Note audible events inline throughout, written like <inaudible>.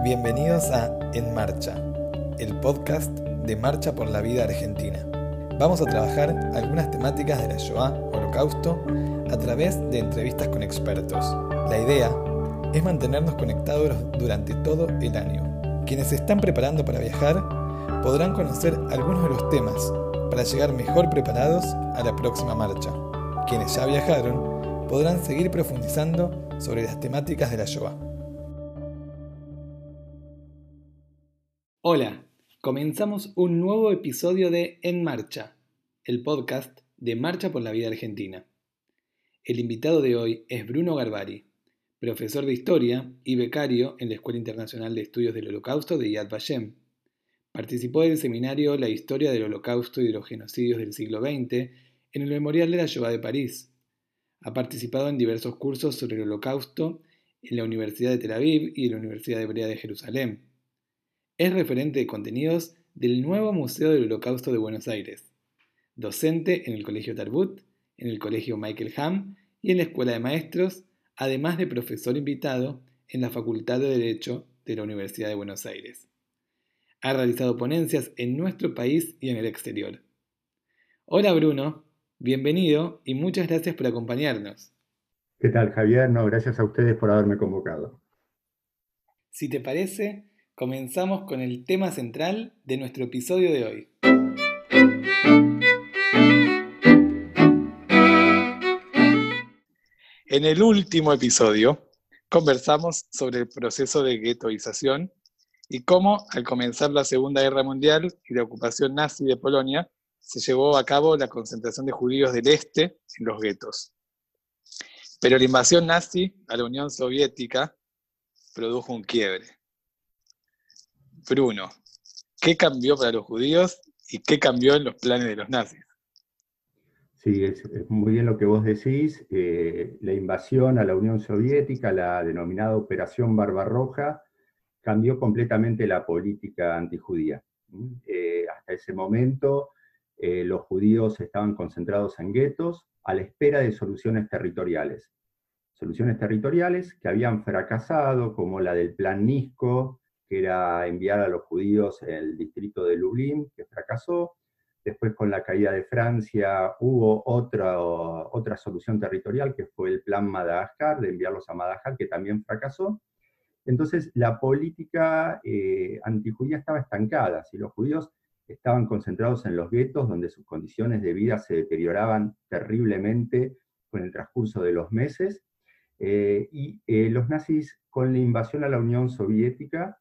Bienvenidos a En Marcha, el podcast de Marcha por la Vida Argentina. Vamos a trabajar algunas temáticas de la Shoah, Holocausto, a través de entrevistas con expertos. La idea es mantenernos conectados durante todo el año. Quienes se están preparando para viajar podrán conocer algunos de los temas para llegar mejor preparados a la próxima marcha. Quienes ya viajaron podrán seguir profundizando sobre las temáticas de la Shoah. Hola, comenzamos un nuevo episodio de En Marcha, el podcast de Marcha por la Vida Argentina. El invitado de hoy es Bruno Garbari, profesor de Historia y becario en la Escuela Internacional de Estudios del Holocausto de Yad Vashem. Participó del seminario La Historia del Holocausto y de los Genocidios del siglo XX en el Memorial de la Shoah de París. Ha participado en diversos cursos sobre el Holocausto en la Universidad de Tel Aviv y en la Universidad Hebrea de Jerusalén es referente de contenidos del nuevo Museo del Holocausto de Buenos Aires, docente en el Colegio Tarbut, en el Colegio Michael Ham y en la Escuela de Maestros, además de profesor invitado en la Facultad de Derecho de la Universidad de Buenos Aires. Ha realizado ponencias en nuestro país y en el exterior. Hola Bruno, bienvenido y muchas gracias por acompañarnos. ¿Qué tal Javier? No, gracias a ustedes por haberme convocado. Si te parece, comenzamos con el tema central de nuestro episodio de hoy. En el último episodio conversamos sobre el proceso de guetoización y cómo al comenzar la Segunda Guerra Mundial y la ocupación nazi de Polonia se llevó a cabo la concentración de judíos del este en los guetos. Pero la invasión nazi a la Unión Soviética produjo un quiebre. Bruno, ¿qué cambió para los judíos y qué cambió en los planes de los nazis? Sí, es, muy bien lo que vos decís. Eh, la invasión a la Unión Soviética, la denominada Operación Barbarroja, cambió completamente la política antijudía. Eh, hasta ese momento, eh, los judíos estaban concentrados en guetos a la espera de soluciones territoriales. Soluciones territoriales que habían fracasado, como la del Plan Nisco, que era enviar a los judíos el distrito de Lublin, que fracasó. Después con la caída de Francia hubo otra, otra solución territorial, que fue el plan Madagascar, de enviarlos a Madagascar, que también fracasó. Entonces la política eh, antijudía estaba estancada. Si los judíos estaban concentrados en los guetos, donde sus condiciones de vida se deterioraban terriblemente con el transcurso de los meses, eh, y eh, los nazis con la invasión a la Unión Soviética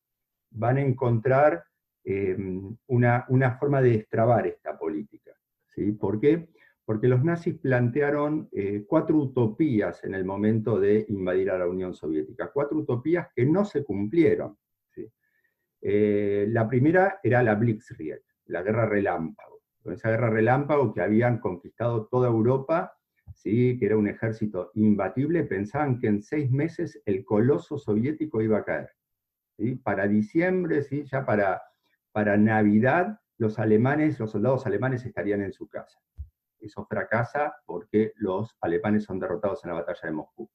van a encontrar em, una, forma de destrabar esta política. ¿sí? ¿Por qué? Porque los nazis plantearon eh, cuatro utopías en el momento de invadir a la Unión Soviética, cuatro utopías que no se cumplieron. Eh, la primera era la Blitzkrieg, la guerra relámpago. Esa guerra relámpago que habían conquistado toda Europa, ¿sí? que era un ejército imbatible, pensaban que en seis meses el coloso soviético iba a caer. Para diciembre, ¿sí? ya para, para Navidad, los alemanes, los soldados alemanes estarían en su casa. Eso fracasa porque los alemanes son derrotados en la batalla de Moscú.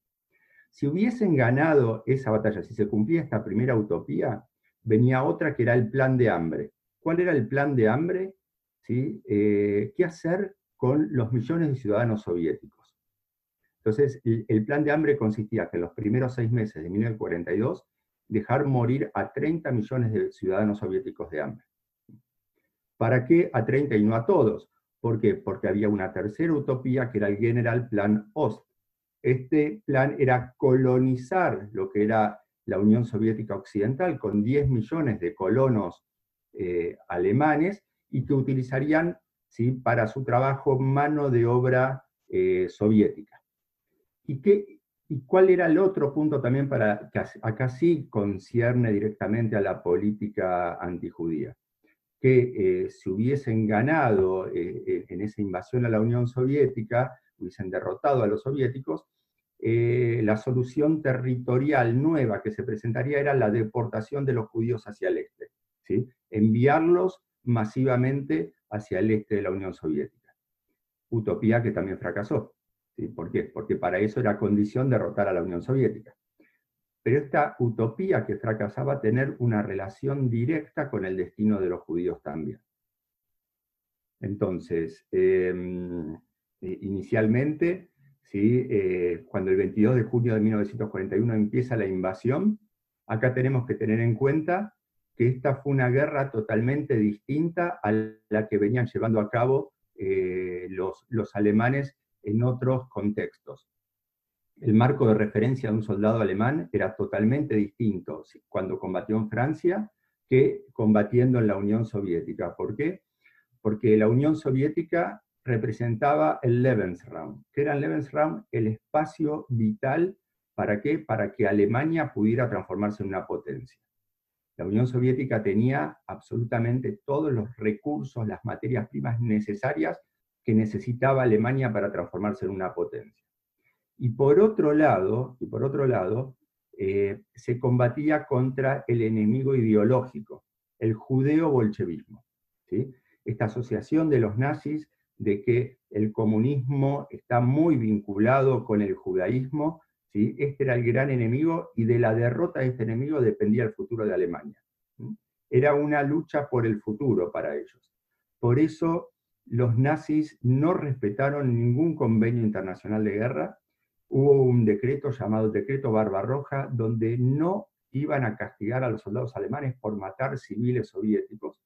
Si hubiesen ganado esa batalla, si se cumplía esta primera utopía, venía otra que era el plan de hambre. ¿Cuál era el plan de hambre? ¿Sí? Eh, ¿Qué hacer con los millones de ciudadanos soviéticos? Entonces, el, plan de hambre consistía que en los primeros seis meses de 1942 dejar morir a 30 millones de ciudadanos soviéticos de hambre. ¿Para qué a 30 y no a todos? ¿Por qué? Porque había una tercera utopía que era el General Plan Ost. Este plan era colonizar lo que era la Unión Soviética Occidental con 10 millones de colonos eh, alemanes y que utilizarían ¿sí? para su trabajo mano de obra eh, soviética. ¿Y qué, ¿Y cuál era el otro punto también para que acá sí concierne directamente a la política antijudía? Que eh, si hubiesen ganado eh, eh, en esa invasión a la Unión Soviética, hubiesen derrotado a los soviéticos, la solución territorial nueva que se presentaría era la deportación de los judíos hacia el este, ¿sí? enviarlos masivamente hacia el este de la Unión Soviética. Utopía que también fracasó. ¿Por qué? Porque para eso era condición derrotar a la Unión Soviética. pero esta utopía que fracasaba tener una relación directa con el destino de los judíos también. Entonces, em, eh, inicialmente, ¿sí? Eh, cuando el 22 de junio de 1941 empieza la invasión, acá tenemos que tener en cuenta que esta fue una guerra totalmente distinta a la que venían llevando a cabo eh, los alemanes en otros contextos. El marco de referencia de un soldado alemán era totalmente distinto cuando combatió en Francia que combatiendo en la Unión Soviética. ¿Por qué? Porque la Unión Soviética representaba el Lebensraum. que era el Lebensraum? El espacio vital, ¿para qué? Para que Alemania pudiera transformarse en una potencia. La Unión Soviética tenía absolutamente todos los recursos, las materias primas necesarias que necesitaba Alemania para transformarse en una potencia. Y por otro lado, y por otro lado eh, se combatía contra el enemigo ideológico, el judeo-bolchevismo. Esta asociación de los nazis de que el comunismo está muy vinculado con el judaísmo, ¿sí? este era el gran enemigo y de la derrota de este enemigo dependía el futuro de Alemania. Era una lucha por el futuro para ellos. Por eso los nazis no respetaron ningún convenio internacional de guerra. Hubo un decreto llamado Decreto Barbarroja, donde no iban a castigar a los soldados alemanes por matar civiles soviéticos,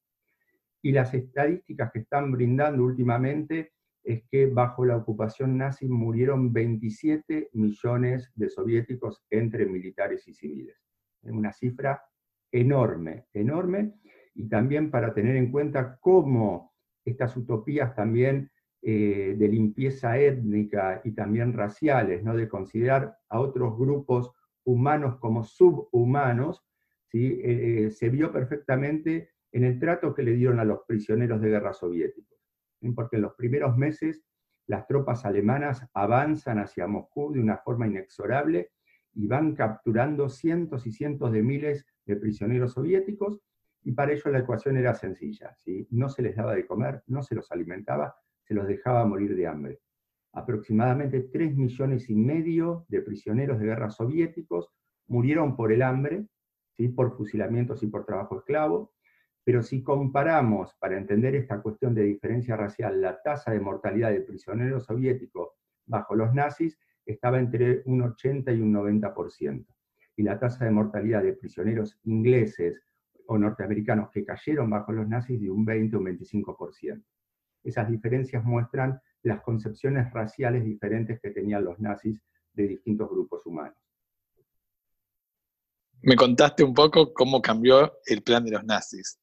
y las estadísticas que están brindando últimamente es que bajo la ocupación nazi murieron 27 millones de soviéticos entre militares y civiles. Es una cifra enorme, enorme, y también para tener en cuenta cómo estas utopías también eh, de limpieza étnica y también raciales, ¿no? de considerar a otros grupos humanos como subhumanos, ¿sí? Eh, eh, se vio perfectamente en el trato que le dieron a los prisioneros de guerra soviéticos. Porque en los primeros meses las tropas alemanas avanzan hacia Moscú de una forma inexorable y van capturando cientos y cientos de miles de prisioneros soviéticos, y para ello la ecuación era sencilla. si No se les daba de comer, no se los alimentaba, se los dejaba morir de hambre. Aproximadamente 3 millones y medio de prisioneros de guerra soviéticos murieron por el hambre, ¿sí? por fusilamientos y por trabajo esclavo, pero si comparamos, para entender esta cuestión de diferencia racial, la tasa de mortalidad de prisioneros soviéticos bajo los nazis, estaba entre un 80 y un 90%. Y la tasa de mortalidad de prisioneros ingleses o norteamericanos que cayeron bajo los nazis de un 20 o un 25%. Esas diferencias muestran las concepciones raciales diferentes que tenían los nazis de distintos grupos humanos. Me contaste un poco cómo cambió el plan de los nazis.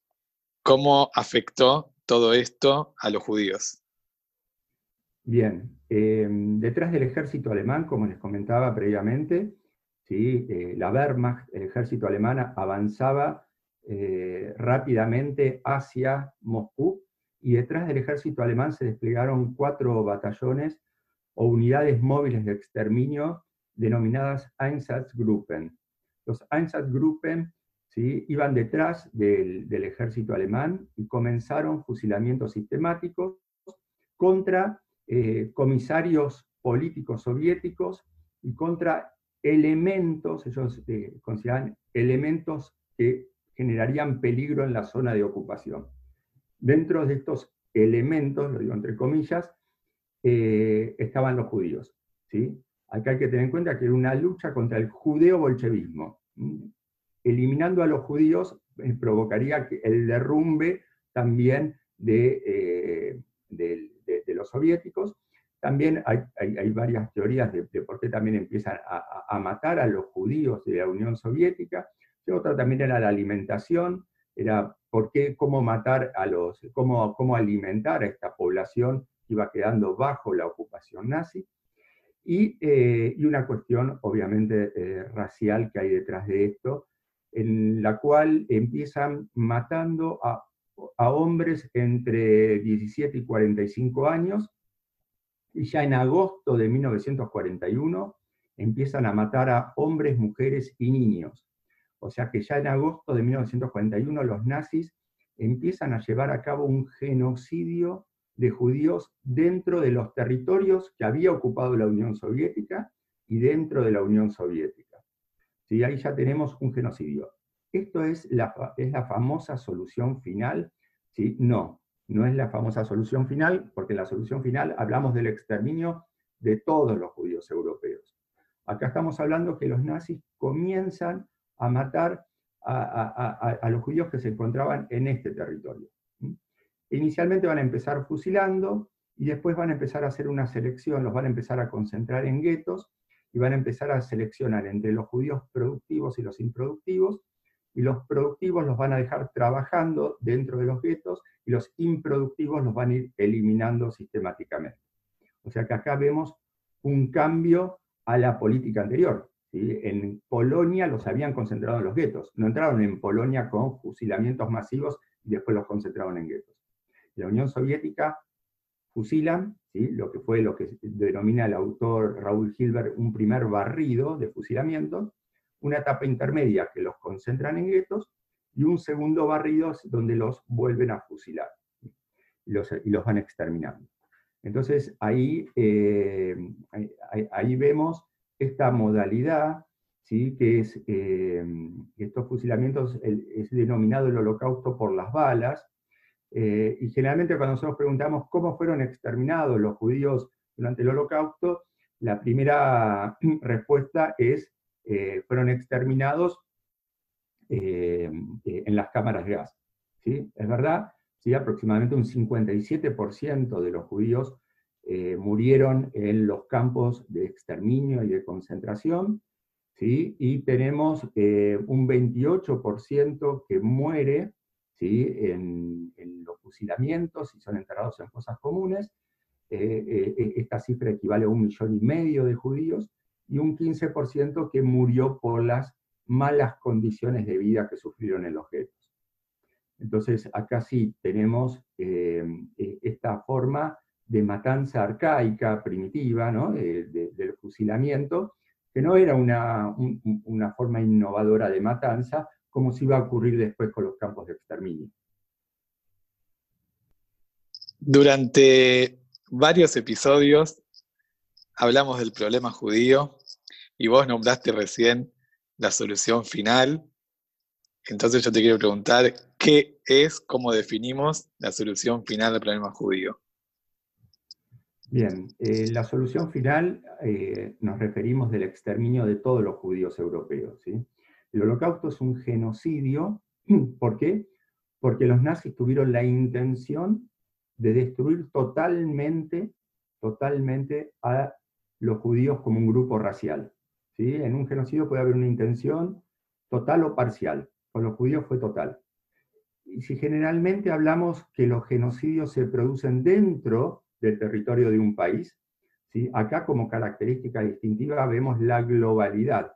¿Cómo afectó todo esto a los judíos? Bien, em, detrás del ejército alemán, como les comentaba previamente, ¿sí? Eh, la Wehrmacht, el ejército alemán, avanzaba eh, rápidamente hacia Moscú, y detrás del ejército alemán se desplegaron cuatro batallones o unidades móviles de exterminio denominadas Einsatzgruppen. Los Einsatzgruppen iban detrás del, ejército alemán y comenzaron fusilamientos sistemáticos contra eh, comisarios políticos soviéticos y contra elementos, ellos eh, consideraban elementos que generarían peligro en la zona de ocupación. Dentro de estos elementos, lo digo entre comillas, eh, estaban los judíos. ¿sí? Hay que tener en cuenta que era una lucha contra el judeo-bolchevismo eliminando a los judíos eh, provocaría el derrumbe también eh, de, los soviéticos. También hay, varias teorías de, por qué también empiezan a, matar a los judíos de la Unión Soviética. Otra también era la alimentación, era por qué, cómo matar a los, cómo, cómo alimentar a esta población que iba quedando bajo la ocupación nazi. Y, eh, una cuestión obviamente racial que hay detrás de esto, en la cual empiezan matando a, hombres entre 17 y 45 años, y ya en agosto de 1941 empiezan a matar a hombres, mujeres y niños. O sea que ya en agosto de 1941 los nazis empiezan a llevar a cabo un genocidio de judíos dentro de los territorios que había ocupado la Unión Soviética y dentro de la Unión Soviética. ¿sí? ahí ya tenemos un genocidio. ¿Esto es la, es la famosa solución final? ¿Sí? No, no es la famosa solución final, porque en la solución final hablamos del exterminio de todos los judíos europeos. Acá estamos hablando que los nazis comienzan a matar a, los judíos que se encontraban en este territorio. Inicialmente van a empezar fusilando y después van a empezar a hacer una selección, los van a empezar a concentrar en guetos y van a empezar a seleccionar entre los judíos productivos y los improductivos, y los productivos los van a dejar trabajando dentro de los guetos y los improductivos los van a ir eliminando sistemáticamente. O sea que acá vemos un cambio a la política anterior. En Polonia los habían concentrado en los guetos, no entraron en Polonia con fusilamientos masivos y después los concentraron en guetos. La Unión Soviética fusilan, ¿sí? lo que fue lo que denomina el autor Raúl Hilbert un primer barrido de fusilamiento, una etapa intermedia que los concentran en guetos y un segundo barrido donde los vuelven a fusilar y los, y los van exterminando. Entonces ahí, eh, ahí, vemos esta modalidad, ¿sí? que es, eh, estos fusilamientos es denominado el holocausto por las balas, eh, y generalmente cuando nosotros preguntamos cómo fueron exterminados los judíos durante el holocausto, la primera <clears throat> respuesta es, fueron exterminados en las cámaras de gas. ¿sí? Es verdad, ¿sí? aproximadamente un 57% de los judíos eh, murieron en los campos de exterminio y de concentración, ¿sí? y tenemos eh, un 28% que muere ¿sí? en, los fusilamientos y son enterrados en fosas comunes. Eh, esta cifra equivale a un millón y medio de judíos, y un 15% que murió por las malas condiciones de vida que sufrieron en los guetos. Entonces, acá sí tenemos esta forma de matanza arcaica, primitiva, del fusilamiento, que no era una, una, forma innovadora de matanza, como se iba a ocurrir después con los campos de exterminio. Durante varios episodios hablamos del problema judío y vos nombraste recién la solución final entonces yo te quiero preguntar, ¿qué es, cómo definimos la solución final del problema judío? Bien, eh, la solución final eh, nos referimos del exterminio de todos los judíos europeos. El holocausto es un genocidio, <clears throat> ¿por qué? Porque los nazis tuvieron la intención de destruir totalmente, totalmente a los judíos como un grupo racial. ¿sí? En un genocidio puede haber una intención total o parcial con los judíos fue total. Y si generalmente hablamos que los genocidios se producen dentro del territorio de un país, ¿sí? acá como característica distintiva vemos la globalidad,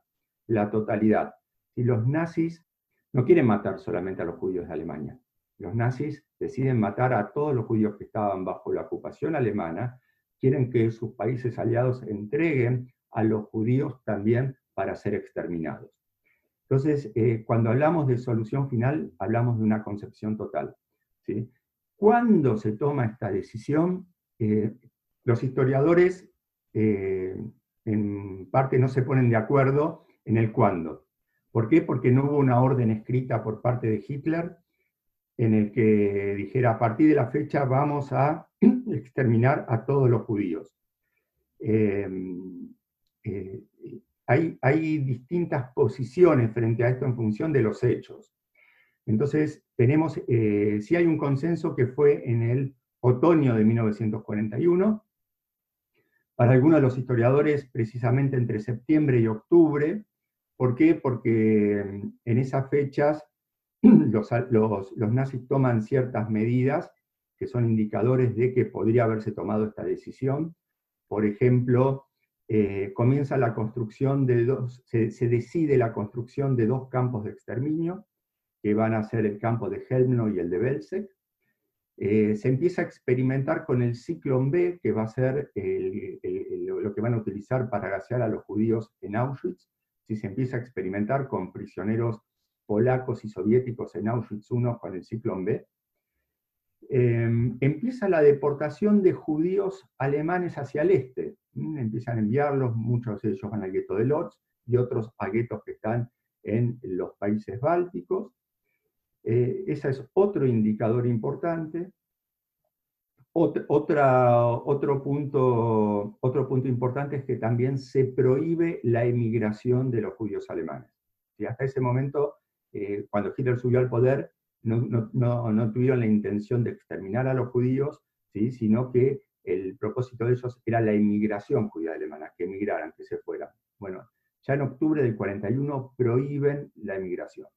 la totalidad. Si los nazis no quieren matar solamente a los judíos de Alemania, los nazis deciden matar a todos los judíos que estaban bajo la ocupación alemana, quieren que sus países aliados entreguen a los judíos también para ser exterminados. Entonces, eh, cuando hablamos de solución final, hablamos de una concepción total. ¿sí? ¿Cuándo se toma esta decisión? Eh, los historiadores eh, en parte no se ponen de acuerdo en el cuándo. ¿Por qué? Porque no hubo una orden escrita por parte de Hitler en el que dijera a partir de la fecha vamos a <clears throat> exterminar a todos los judíos hay, distintas posiciones frente a esto en función de los hechos. Entonces, tenemos, eh, si hay un consenso que fue en el otoño de 1941, para algunos de los historiadores precisamente entre septiembre y octubre. ¿Por qué? Porque mm, en esas fechas <clears throat> los, los, los nazis toman ciertas medidas que son indicadores de que podría haberse tomado esta decisión. Por ejemplo, eh, comienza la construcción de dos, se, decide la construcción de dos campos de exterminio, que van a ser el campo de Helmno y el de Belzec. Eh, se empieza a experimentar con el ciclón B, que va a ser lo que van a utilizar para gasear a los judíos en Auschwitz. Si se empieza a experimentar con prisioneros polacos y soviéticos en Auschwitz I con el ciclón B. Em, empieza la deportación de judíos alemanes hacia el este. Empiezan a enviarlos, muchos de ellos van al gueto de Lodz, y otros aguetos que están en los países bálticos. Eh, ese es otro indicador importante. Otra, otro, punto, otro punto importante es que también se prohíbe la emigración de los judíos alemanes. Hasta ese momento, eh, cuando Hitler subió al poder, no, no, tuvieron la intención de exterminar a los judíos, ¿sí? sino que el propósito de ellos era la emigración judía alemana, que emigraran, que se fueran. Bueno, ya en octubre del 41 prohíben la emigración.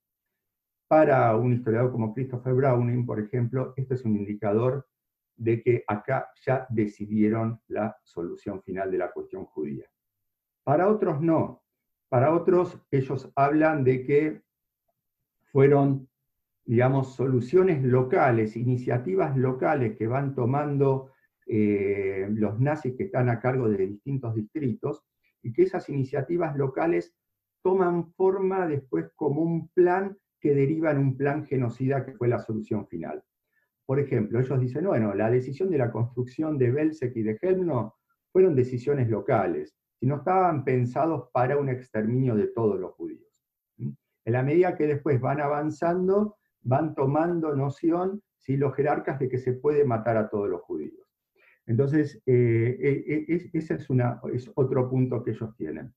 Para un historiador como Christopher Browning, por ejemplo, este es un indicador de que acá ya decidieron la solución final de la cuestión judía. Para otros no. Para otros ellos hablan de que fueron, digamos, soluciones locales, iniciativas locales que van tomando eh, los nazis que están a cargo de distintos distritos, y que esas iniciativas locales toman forma después como un plan que deriva en un plan genocida que fue la solución final. Por ejemplo, ellos dicen, bueno, la decisión de la construcción de Belzec y de Helmno fueron decisiones locales, y no estaban pensados para un exterminio de todos los judíos. En la medida que después van avanzando, van tomando noción, si los jerarcas, de que se puede matar a todos los judíos. Entonces, eh, eh, eh, ese es, una, es otro punto que ellos tienen.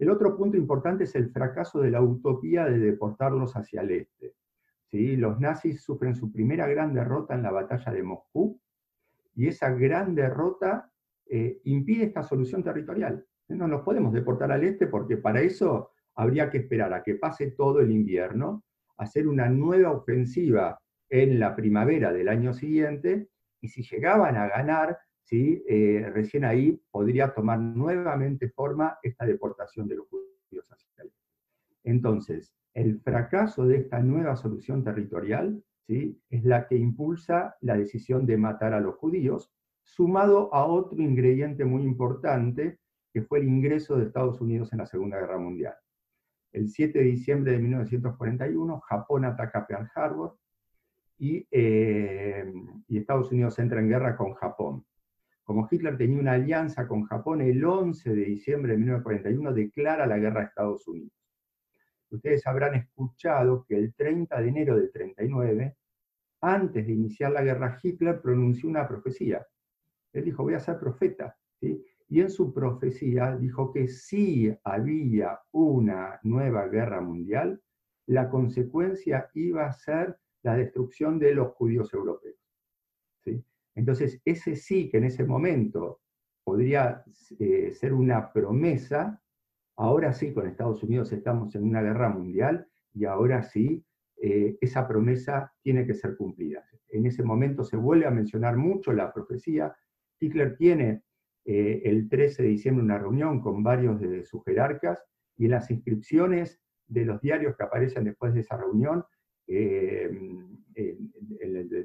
El otro punto importante es el fracaso de la utopía de deportarlos hacia el este. Los nazis sufren su primera gran derrota en la batalla de Moscú, y esa gran derrota impide esta solución territorial. No nos podemos deportar al este porque para eso habría que esperar a que pase todo el invierno, hacer una nueva ofensiva en la primavera del año siguiente, y si llegaban a ganar, ¿sí? Eh, recién ahí podría tomar nuevamente forma esta deportación de los judíos hacia el Entonces, el fracaso de esta nueva solución territorial ¿sí? es la que impulsa la decisión de matar a los judíos, sumado a otro ingrediente muy importante, que fue el ingreso de Estados Unidos en la Segunda Guerra Mundial. El 7 de diciembre de 1941, Japón ataca Pearl Harbor eh, y Estados Unidos entra en guerra con Japón. Como Hitler tenía una alianza con Japón, el 11 de diciembre de 1941 declara la guerra a Estados Unidos. Ustedes habrán escuchado que el 30 de enero del 39, antes de iniciar la guerra, Hitler pronunció una profecía. Él dijo, voy a ser profeta. Y en su profecía dijo que si había una nueva guerra mundial, la consecuencia iba a ser la destrucción de los judíos europeos. Entonces, ese sí que en ese momento podría eh, ser una promesa, ahora sí con Estados Unidos estamos en una guerra mundial y ahora sí eh, esa promesa tiene que ser cumplida. En ese momento se vuelve a mencionar mucho la profecía. Hitler tiene eh, el 13 de diciembre una reunión con varios de sus jerarcas y en las inscripciones de los diarios que aparecen después de esa reunión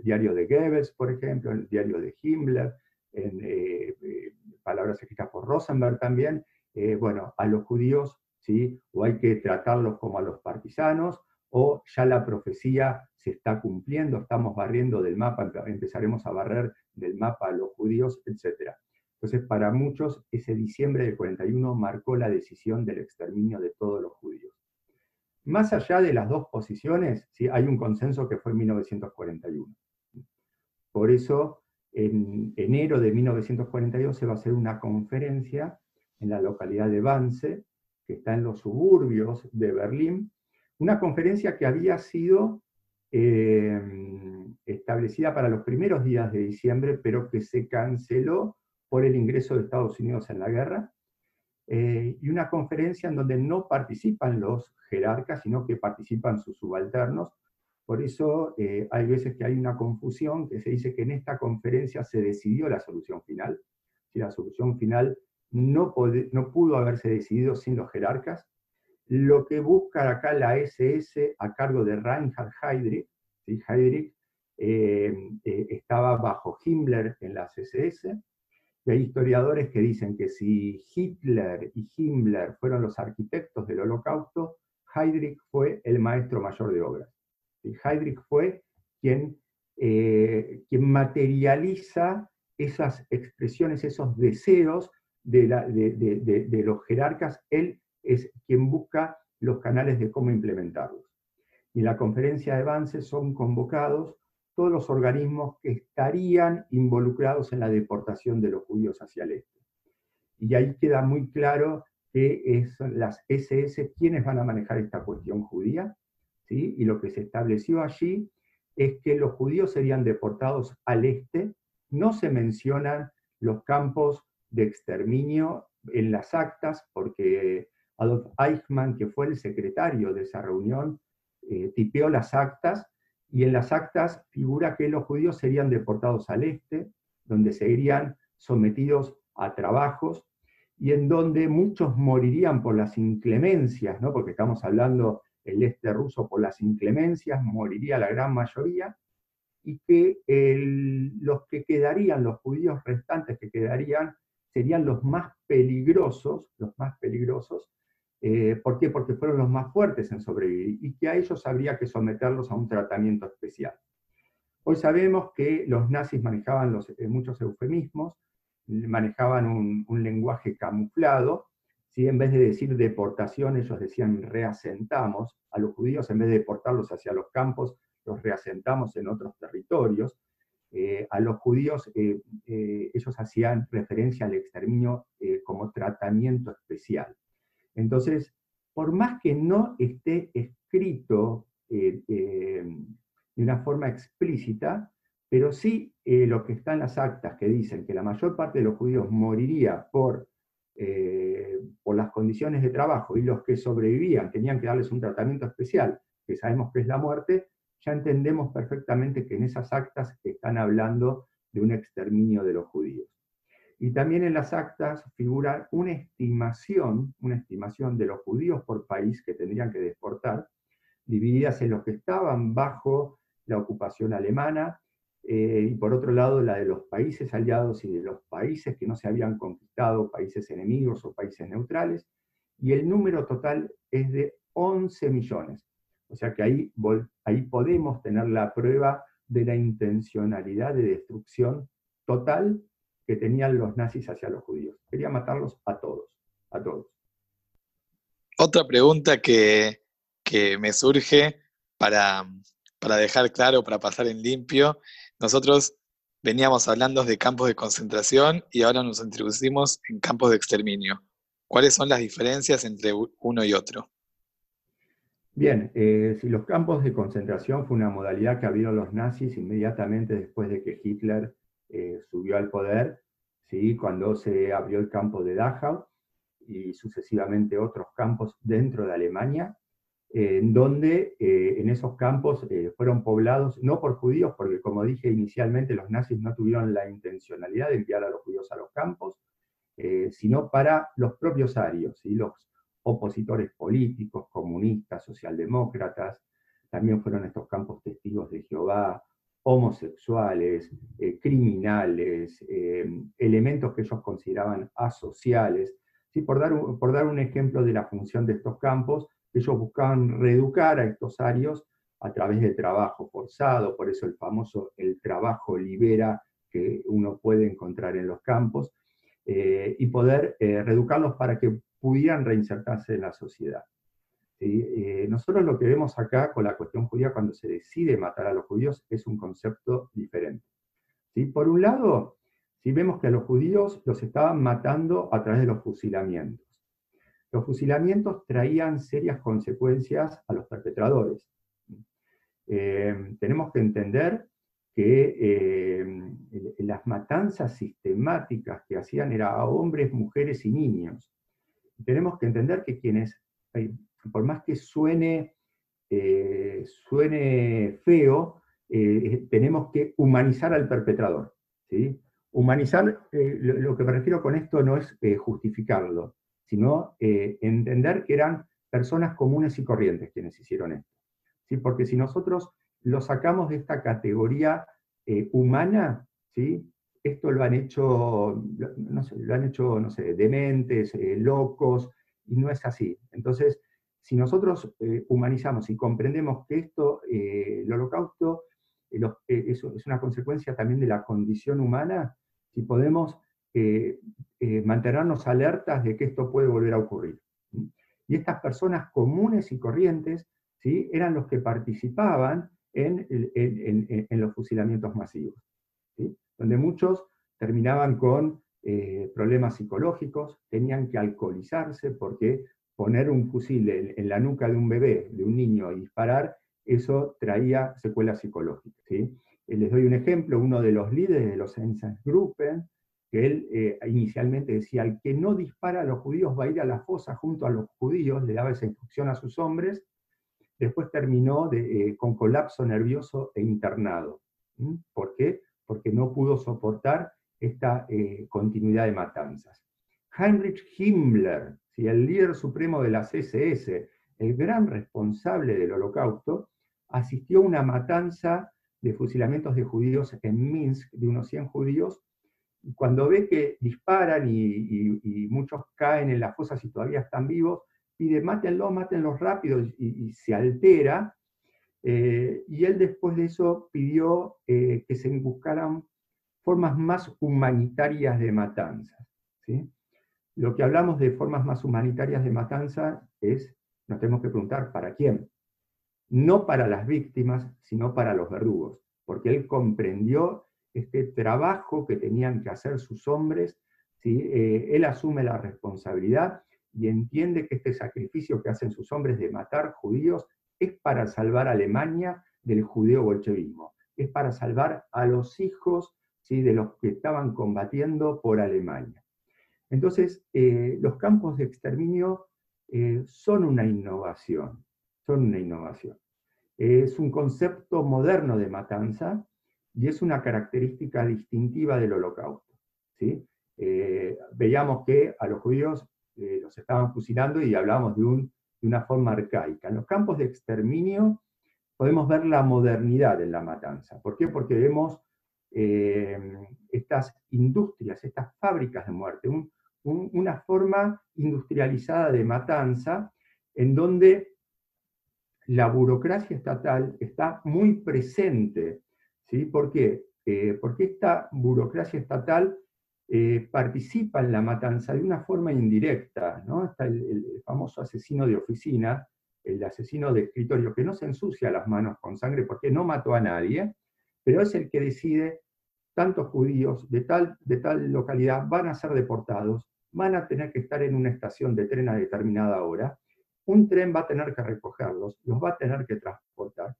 diario de Goebbels, por ejemplo, en el diario de Himmler, en eh, eh, palabras escritas por Rosenberg también, eh, bueno, a los judíos, ¿sí? o hay que tratarlos como a los partisanos, o ya la profecía se está cumpliendo, estamos barriendo del mapa, empezaremos a barrer del mapa a los judíos, etc. Entonces, para muchos, ese diciembre del 41 marcó la decisión del exterminio de todos los judíos. Más allá de las dos posiciones, ¿sí? hay un consenso que fue en 1941. Por eso, en enero de 1942 se va a hacer una conferencia en la localidad de Wannsee, que está en los suburbios de Berlín, una conferencia que había sido eh, establecida para los primeros días de diciembre, pero que se canceló por el ingreso de Estados Unidos en la guerra, eh, y una conferencia en donde no participan los jerarcas, sino que participan sus subalternos. Por eso eh, hay veces que hay una confusión, que se dice que en esta conferencia se decidió la solución final. Si la solución final no, pudo haberse decidido sin los jerarcas. Lo que busca acá la SS a cargo de Reinhard Heydrich. Heydrich eh, estaba bajo Himmler en la SS, y hay historiadores que dicen que si Hitler y Himmler fueron los arquitectos del holocausto, Heydrich fue el maestro mayor de obras. Y Heydrich fue quien, eh, quien materializa esas expresiones, esos deseos de, los jerarcas. Él es quien busca los canales de cómo implementarlos. Y en la conferencia de Vance son convocados todos los organismos que estarían involucrados en la deportación de los judíos hacia el este. Y ahí queda muy claro que son las SS quienes van a manejar esta cuestión judía, ¿sí? y lo que se estableció allí es que los judíos serían deportados al este, no se mencionan los campos de exterminio en las actas, porque Adolf Eichmann, que fue el secretario de esa reunión, eh, tipeó las actas y en las actas figura que los judíos serían deportados al este, donde serían sometidos a trabajos y en donde muchos morirían por las inclemencias, ¿no? porque estamos hablando el este ruso por las inclemencias, moriría la gran mayoría, y que los que quedarían, los judíos restantes que quedarían, serían los más peligrosos, los más peligrosos, eh, ¿Por qué? Porque fueron los más fuertes en sobrevivir y que a ellos habría que someterlos a un tratamiento especial. Hoy sabemos que los nazis manejaban eh, muchos eufemismos, manejaban un, lenguaje camuflado, si en vez de decir deportación ellos decían reasentamos a los judíos, en vez de deportarlos hacia los campos, los reasentamos en otros territorios. Eh, a los judíos ellos hacían referencia al exterminio como tratamiento especial. Entonces, por más que no esté escrito eh, eh, de una forma explícita, pero sí eh, lo que está en las actas que dicen que la mayor parte de los judíos moriría por, por las condiciones de trabajo y los que sobrevivían tenían que darles un tratamiento especial, que sabemos que es la muerte, ya entendemos perfectamente que en esas actas están hablando de un exterminio de los judíos. Y también en las actas figura una estimación, una estimación de los judíos por país que tendrían que deportar, divididas en los que estaban bajo la ocupación alemana, eh, y por otro lado la de los países aliados y de los países que no se habían conquistado, países enemigos o países neutrales, y el número total es de 11 millones. O sea que ahí, ahí podemos tener la prueba de la intencionalidad de destrucción total que tenían los nazis hacia los judíos. Quería matarlos a todos, a todos. Otra pregunta que, me surge para, para dejar claro, para pasar en limpio, nosotros veníamos hablando de campos de concentración y ahora nos introducimos en campos de exterminio. ¿Cuáles son las diferencias entre uno y otro? Bien, eh, si los campos de concentración fue una modalidad que abrieron los nazis inmediatamente después de que Hitler eh, subió al poder, ¿sí? cuando se abrió el campo de Dachau y sucesivamente otros campos dentro de Alemania, en donde eh, en esos campos eh, fueron poblados no por judíos, porque como dije inicialmente, los nazis no tuvieron la intencionalidad de enviar a los judíos a los campos, sino para los propios arios, los opositores políticos, comunistas, socialdemócratas, también fueron estos campos testigos de Jehová, homosexuales, eh, criminales, eh, elementos que ellos consideraban asociales. ¿Sí? Por, dar por dar un ejemplo de la función de estos campos, ellos buscaban reeducar a estos arios a través del trabajo forzado, por eso el famoso el trabajo libera que uno puede encontrar en los campos, eh, y poder reeducarlos para que pudieran reinsertarse en la sociedad. Eh, nosotros lo que vemos acá con la cuestión judía cuando se decide matar a los judíos es un concepto diferente. ¿sí? Por un lado, si vemos que a los judíos los estaban matando a través de los fusilamientos. Los fusilamientos traían serias consecuencias a los perpetradores. Eh, tenemos que entender que eh, las matanzas sistemáticas que hacían eran a hombres, mujeres y niños. Tenemos que entender que quienes por más que suene, eh, suene feo, eh, tenemos que humanizar al perpetrador. ¿sí? Humanizar, eh, lo, que me refiero con esto no es justificarlo, sino entender que eran personas comunes y corrientes quienes hicieron esto. ¿sí? Porque si nosotros lo sacamos de esta categoría humana, ¿sí? esto lo han hecho, no sé, lo han hecho, no sé, dementes, locos, y no es así. Entonces, si nosotros eh, humanizamos y comprendemos que esto, eh, el holocausto, eh, es, una consecuencia también de la condición humana, si podemos mantenernos alertas de que esto puede volver a ocurrir. Y estas personas comunes y corrientes ¿sí? eran los que participaban en, los fusilamientos masivos, donde muchos terminaban con eh, problemas psicológicos, tenían que alcoholizarse porque poner un fusil en, la nuca de un bebé, de un niño, y disparar, eso traía secuelas psicológicas. ¿sí? Eh, les doy un ejemplo, uno de los líderes de los Einsatzgruppen, él eh, inicialmente decía, el que no dispara a los judíos va a ir a la fosa junto a los judíos, le daba esa instrucción a sus hombres, después terminó de, con colapso nervioso e internado. ¿Por qué? Porque no pudo soportar esta eh, continuidad de matanzas. Heinrich Himmler, el líder supremo de las SS, el gran responsable del holocausto, asistió a una matanza de fusilamientos de judíos en Minsk, de unos 100 judíos, cuando ve que disparan y, muchos caen en las fosas y todavía están vivos, pide, mátenlos, mátenlos rápido, y, se altera, eh, y él después de eso pidió eh, que se buscaran formas más humanitarias de matanza. Lo que hablamos de formas más humanitarias de matanza es, nos tenemos que preguntar, ¿para quién? No para las víctimas, sino para los verdugos, porque él comprendió este trabajo que tenían que hacer sus hombres, ¿sí? Eh, él asume la responsabilidad y entiende que este sacrificio que hacen sus hombres de matar judíos es para salvar a Alemania del judeo bolchevismo, es para salvar a los hijos de los que estaban combatiendo por Alemania. Entonces, eh, los campos de exterminio eh, son una innovación, son una innovación. Es un concepto moderno de matanza y es una característica distintiva del holocausto. ¿sí? Eh, veíamos que a los judíos los estaban fusilando y hablábamos de, de una forma arcaica. En los campos de exterminio podemos ver la modernidad en la matanza. ¿Por qué? Porque vemos eh, estas industrias, estas fábricas de muerte, una forma industrializada de matanza en donde la burocracia estatal está muy presente. ¿Sí? ¿Por qué? Eh, porque esta burocracia estatal eh, participa en la matanza de una forma indirecta. ¿no? Está el, famoso asesino de oficina, el asesino de escritorio, que no se ensucia las manos con sangre porque no mató a nadie, pero es el que decide tantos judíos de tal, de tal localidad van a ser deportados, van a tener que estar en una estación de tren a determinada hora, un tren va a tener que recogerlos, los va a tener que transportar.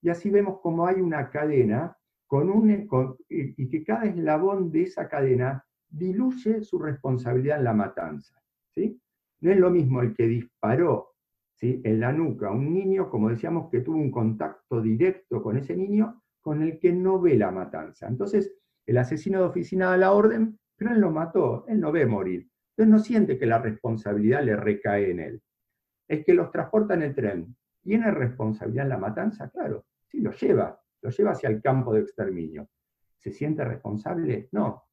Y así vemos como hay una cadena con un, y que cada eslabón de esa cadena diluye su responsabilidad en la matanza. ¿sí? No es lo mismo el que disparó ¿sí? en la nuca a un niño, como decíamos, que tuvo un contacto directo con ese niño, con el que no ve la matanza. Entonces, el asesino de oficina da la orden, pero él lo mató, él no ve morir. Entonces no siente que la responsabilidad le recae en él. Es que los transporta en el tren. ¿Tiene responsabilidad en la matanza? Claro, lleva, lo lleva hacia el campo de exterminio. ¿Se siente responsable? No.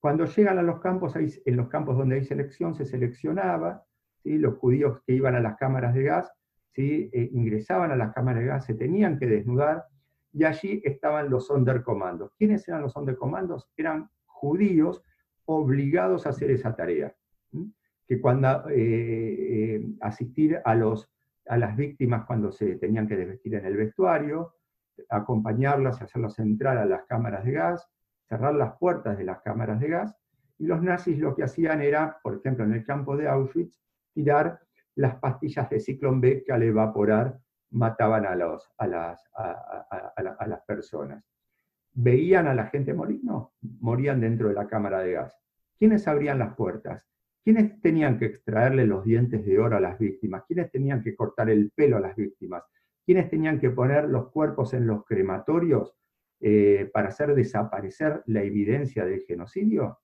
Cuando llegan a los campos, en los campos donde hay selección, se seleccionaba, ¿sí? los judíos que iban a las cámaras de gas, ¿sí? Eh, ingresaban a las cámaras de gas, se tenían que desnudar, y allí estaban los Sonderkommandos. ¿Quiénes eran los Sonderkommandos? Eran judíos obligados a hacer esa tarea, que cuando eh, eh, asistir a, los, a las víctimas cuando se tenían que desvestir en el vestuario, acompañarlas, hacerlas entrar a las cámaras de gas, cerrar las puertas de las cámaras de gas, y los nazis lo que hacían era, por ejemplo, en el campo de Auschwitz, tirar las pastillas de ciclón B que al evaporar mataban a, los, a, las, a, las personas. ¿Veían a la gente morir? No, morían dentro de la cámara de gas. ¿Quiénes abrían las puertas? ¿Quiénes tenían que extraerle los dientes de oro a las víctimas? ¿Quiénes tenían que cortar el pelo a las víctimas? ¿Quiénes tenían que poner los cuerpos en los crematorios eh, para hacer desaparecer la evidencia del genocidio?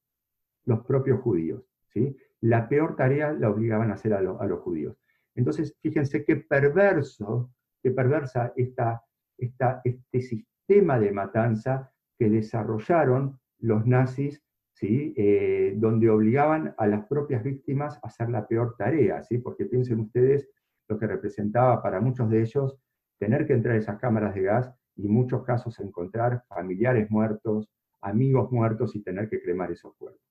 Los propios judíos. ¿sí? La peor tarea la obligaban a hacer a, los judíos. Entonces, fíjense qué perverso que perversa esta, este sistema de matanza que desarrollaron los nazis, ¿sí? Eh, donde obligaban a las propias víctimas a hacer la peor tarea, ¿sí? porque piensen ustedes lo que representaba para muchos de ellos tener que entrar a esas cámaras de gas y en muchos casos encontrar familiares muertos, amigos muertos y tener que cremar esos cuerpos.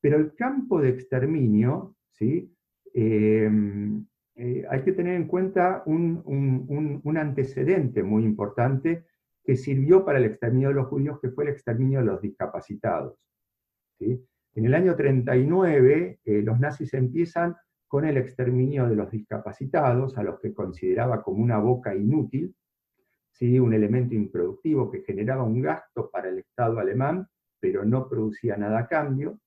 Pero el campo de exterminio, ¿sí? Em, eh, hay que tener en cuenta un, antecedente muy importante que sirvió para el exterminio de los judíos, que fue el exterminio de los discapacitados. En el año 39, eh, los nazis empiezan con el exterminio de los discapacitados, a los que consideraba como una boca inútil, ¿sí? un elemento improductivo que generaba un gasto para el Estado alemán, pero no producía nada a cambio.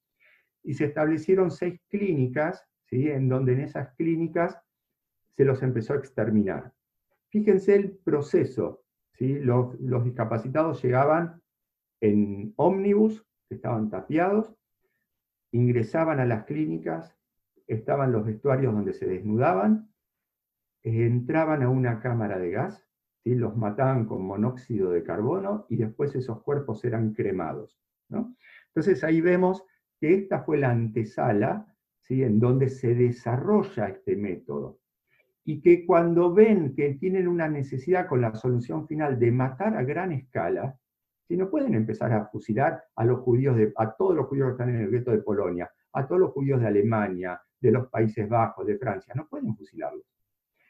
Y se establecieron seis clínicas, ¿sí? en donde en esas clínicas se los empezó a exterminar. Fíjense el proceso. ¿sí? Los, los discapacitados llegaban en ómnibus, que estaban tapiados, ingresaban a las clínicas, estaban los vestuarios donde se desnudaban, entraban a una cámara de gas, ¿sí? los mataban con monóxido de carbono y después esos cuerpos eran cremados. Entonces ahí vemos que esta fue la antesala ¿sí? en donde se desarrolla este método. Y que cuando ven que tienen una necesidad con la solución final de matar a gran escala, si no pueden empezar a fusilar a los judíos, de, a todos los judíos que están en el gueto de Polonia, a todos los judíos de Alemania, de los Países Bajos, de Francia, no pueden fusilarlos.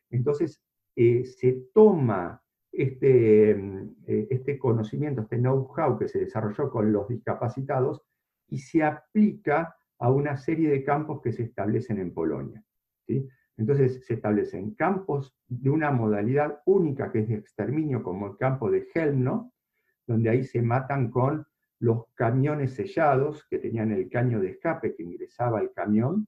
Entonces, eh, se toma este, mm, eh, este conocimiento, este know-how que se desarrolló con los discapacitados y se aplica a una serie de campos que se establecen en Polonia. Entonces se establecen campos de una modalidad única que es de exterminio, como el campo de Helmno, donde ahí se matan con los camiones sellados que tenían el caño de escape que ingresaba al camión,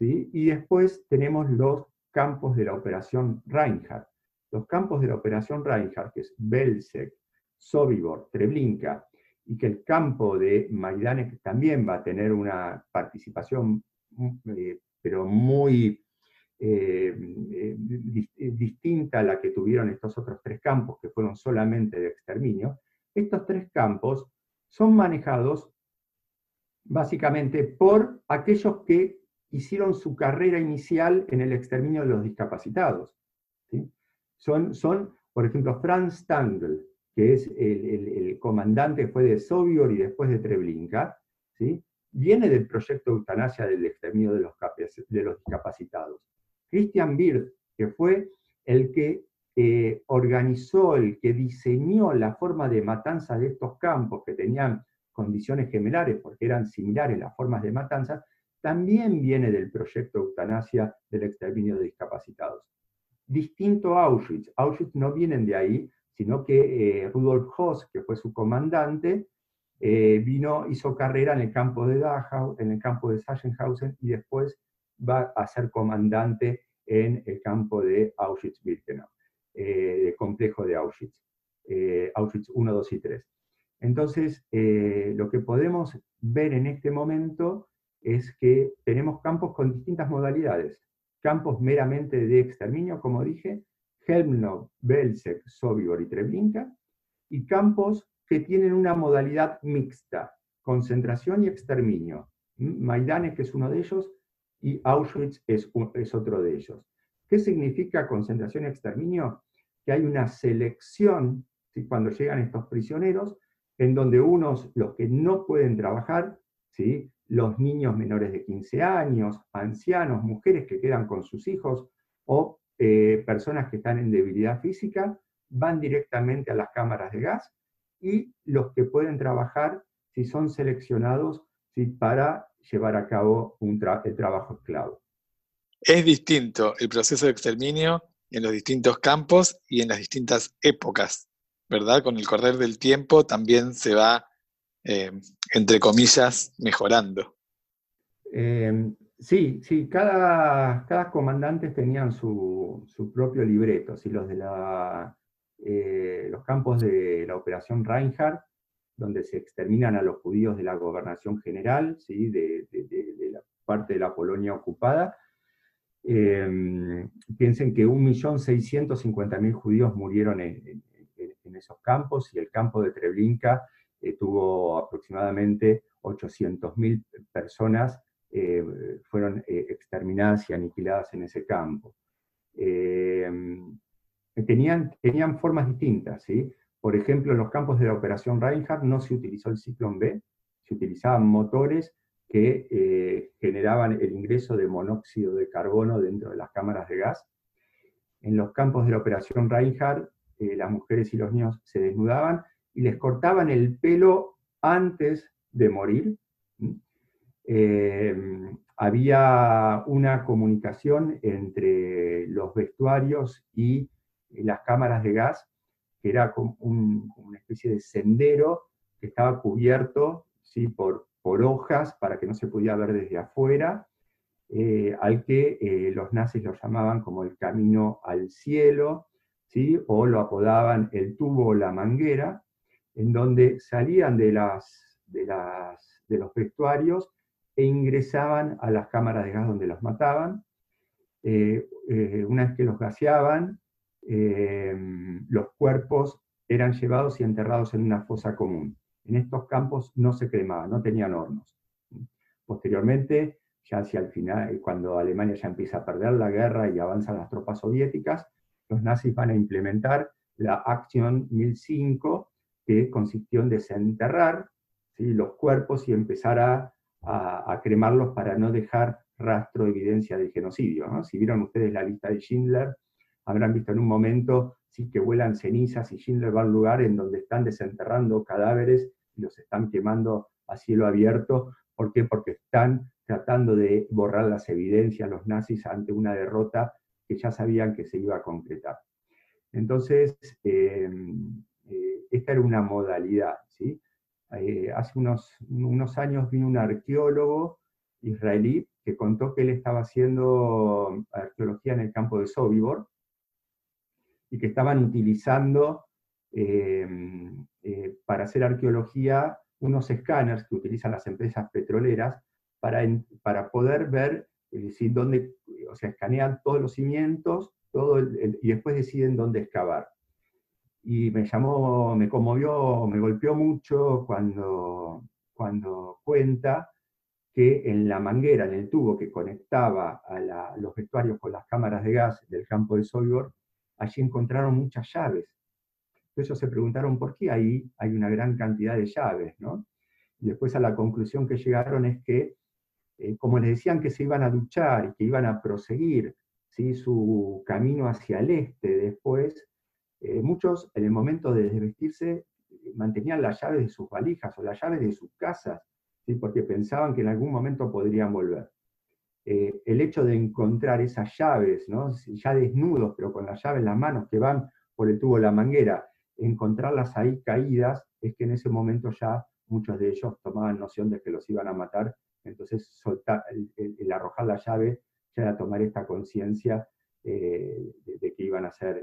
y después tenemos los campos de la operación Reinhardt. Los campos de la operación Reinhardt, que es Belzec, Sobibor, Treblinka, y que el campo de Maidanek también va a tener una participación, eh, pero muy eh, eh, distinta a la que tuvieron estos otros tres campos, que fueron solamente de exterminio, estos tres campos son manejados básicamente por aquellos que hicieron su carrera inicial en el exterminio de los discapacitados. Son, son, por ejemplo, Franz Stangl, que es el, comandante que fue de Sovior y después de Treblinka, ¿sí? viene del proyecto de eutanasia del exterminio de los, de los discapacitados. Christian Bird, que fue el que eh, organizó, el que diseñó la forma de matanza de estos campos que tenían condiciones gemelares porque eran similares las formas de matanza, también viene del proyecto eutanasia del exterminio de discapacitados. Distinto a Auschwitz. Auschwitz no vienen de ahí, sino que eh, Rudolf Hoss, que fue su comandante, eh, vino, hizo carrera en el campo de Dachau, en el campo de Sachsenhausen, y después va a ser comandante en el campo de Auschwitz-Birkenau. Eh, de complejo de Auschwitz, Auschwitz 1, 2 y 3. Entonces, lo que podemos ver en este momento es que tenemos campos con distintas modalidades. Campos meramente de exterminio, como dije, Helmno, Belzec, Sobibor y Treblinka, y campos que tienen una modalidad mixta, concentración y exterminio. Maidanek es uno de ellos y Auschwitz es, es otro de ellos. ¿Qué significa concentración y exterminio? Que hay una selección cuando llegan estos prisioneros, en donde unos, los que no pueden trabajar, ¿sí? Los niños menores de 15 años, ancianos, mujeres que quedan con sus hijos o eh, personas que están en debilidad física, van directamente a las cámaras de gas y los que pueden trabajar si son seleccionados para llevar a cabo un el trabajo esclavo. Es distinto el proceso de exterminio en los distintos campos y en las distintas épocas, ¿verdad? Con el correr del tiempo también se va, eh, entre comillas, mejorando. Em, sí, sí, cada, cada comandante tenían su, propio libreto, los de la, eh, los campos de la operación Reinhardt, donde se exterminan a los judíos de la gobernación general, ¿sí? de la parte de la Polonia ocupada, eh, piensen que 1.650.000 judíos murieron en, esos campos y el campo de Treblinka eh, tuvo aproximadamente 800.000 personas eh, fueron eh, exterminadas y aniquiladas en ese campo. tenían, tenían formas distintas, ¿sí? Por ejemplo, en los campos de la Operación Reinhardt no se utilizó el ciclón B, se utilizaban motores que eh, generaban el ingreso de monóxido de carbono dentro de las cámaras de gas. En los campos de la operación Reinhardt, eh, las mujeres y los niños se desnudaban y les cortaban el pelo antes de morir. Eh, había una comunicación entre los vestuarios y las cámaras de gas, que era como, una especie de sendero que estaba cubierto ¿sí? por, por hojas para que no se pudiera ver desde afuera, eh, al que eh, los nazis lo llamaban como el camino al cielo, ¿sí? o lo apodaban el tubo o la manguera, en donde salían de, las, de, las, de los vestuarios e ingresaban a las cámaras de gas donde los mataban. Eh, una vez que los gaseaban, los cuerpos eran llevados y enterrados en una fosa común en estos campos no se cremaba, no tenían hornos. Posteriormente, ya hacia el final, cuando Alemania ya empieza a perder la guerra y avanzan las tropas soviéticas, los nazis van a implementar la Acción 1005, que consistió en desenterrar los cuerpos y empezar a, cremarlos para no dejar rastro, evidencia del genocidio. Si vieron ustedes la lista de Schindler, habrán visto en un momento sí que vuelan cenizas y Schindler va a un lugar en donde están desenterrando cadáveres y los están quemando a cielo abierto. ¿Por qué? Porque están tratando de borrar las evidencias los nazis ante una derrota que ya sabían que se iba a concretar. Entonces, em, eh, esta era una modalidad. ¿sí? Eh, hace unos, unos años vino un arqueólogo israelí que contó que él estaba haciendo arqueología en el campo de Sobibor, y que estaban utilizando em, eh, para hacer arqueología unos escáneres que utilizan las empresas petroleras para, para poder ver eh, si dónde, o sea, escanean todos los cimientos todo y después deciden dónde excavar. Y me llamó, me conmovió, me golpeó mucho cuando, cuando cuenta que en la manguera, en el tubo que conectaba a los vestuarios con las cámaras de gas del campo de Solvor, allí encontraron muchas llaves. Entonces se preguntaron por qué ahí hay una gran cantidad de llaves, ¿no? Después a la conclusión que llegaron es que, eh, como les decían que se iban a duchar y que iban a proseguir ¿sí? su camino hacia el este después, eh, muchos en el momento de desvestirse mantenían las llaves de sus valijas o las llaves de sus casas, porque pensaban que en algún momento podrían volver. Eh, el hecho de encontrar esas llaves, ya desnudos, pero con las llaves en las manos que van por el tubo de la manguera, encontrarlas ahí caídas, es que en ese momento ya muchos de ellos tomaban noción de que los iban a matar, entonces soltar, el, arrojar la llave ya era tomar esta conciencia eh, de, que iban a ser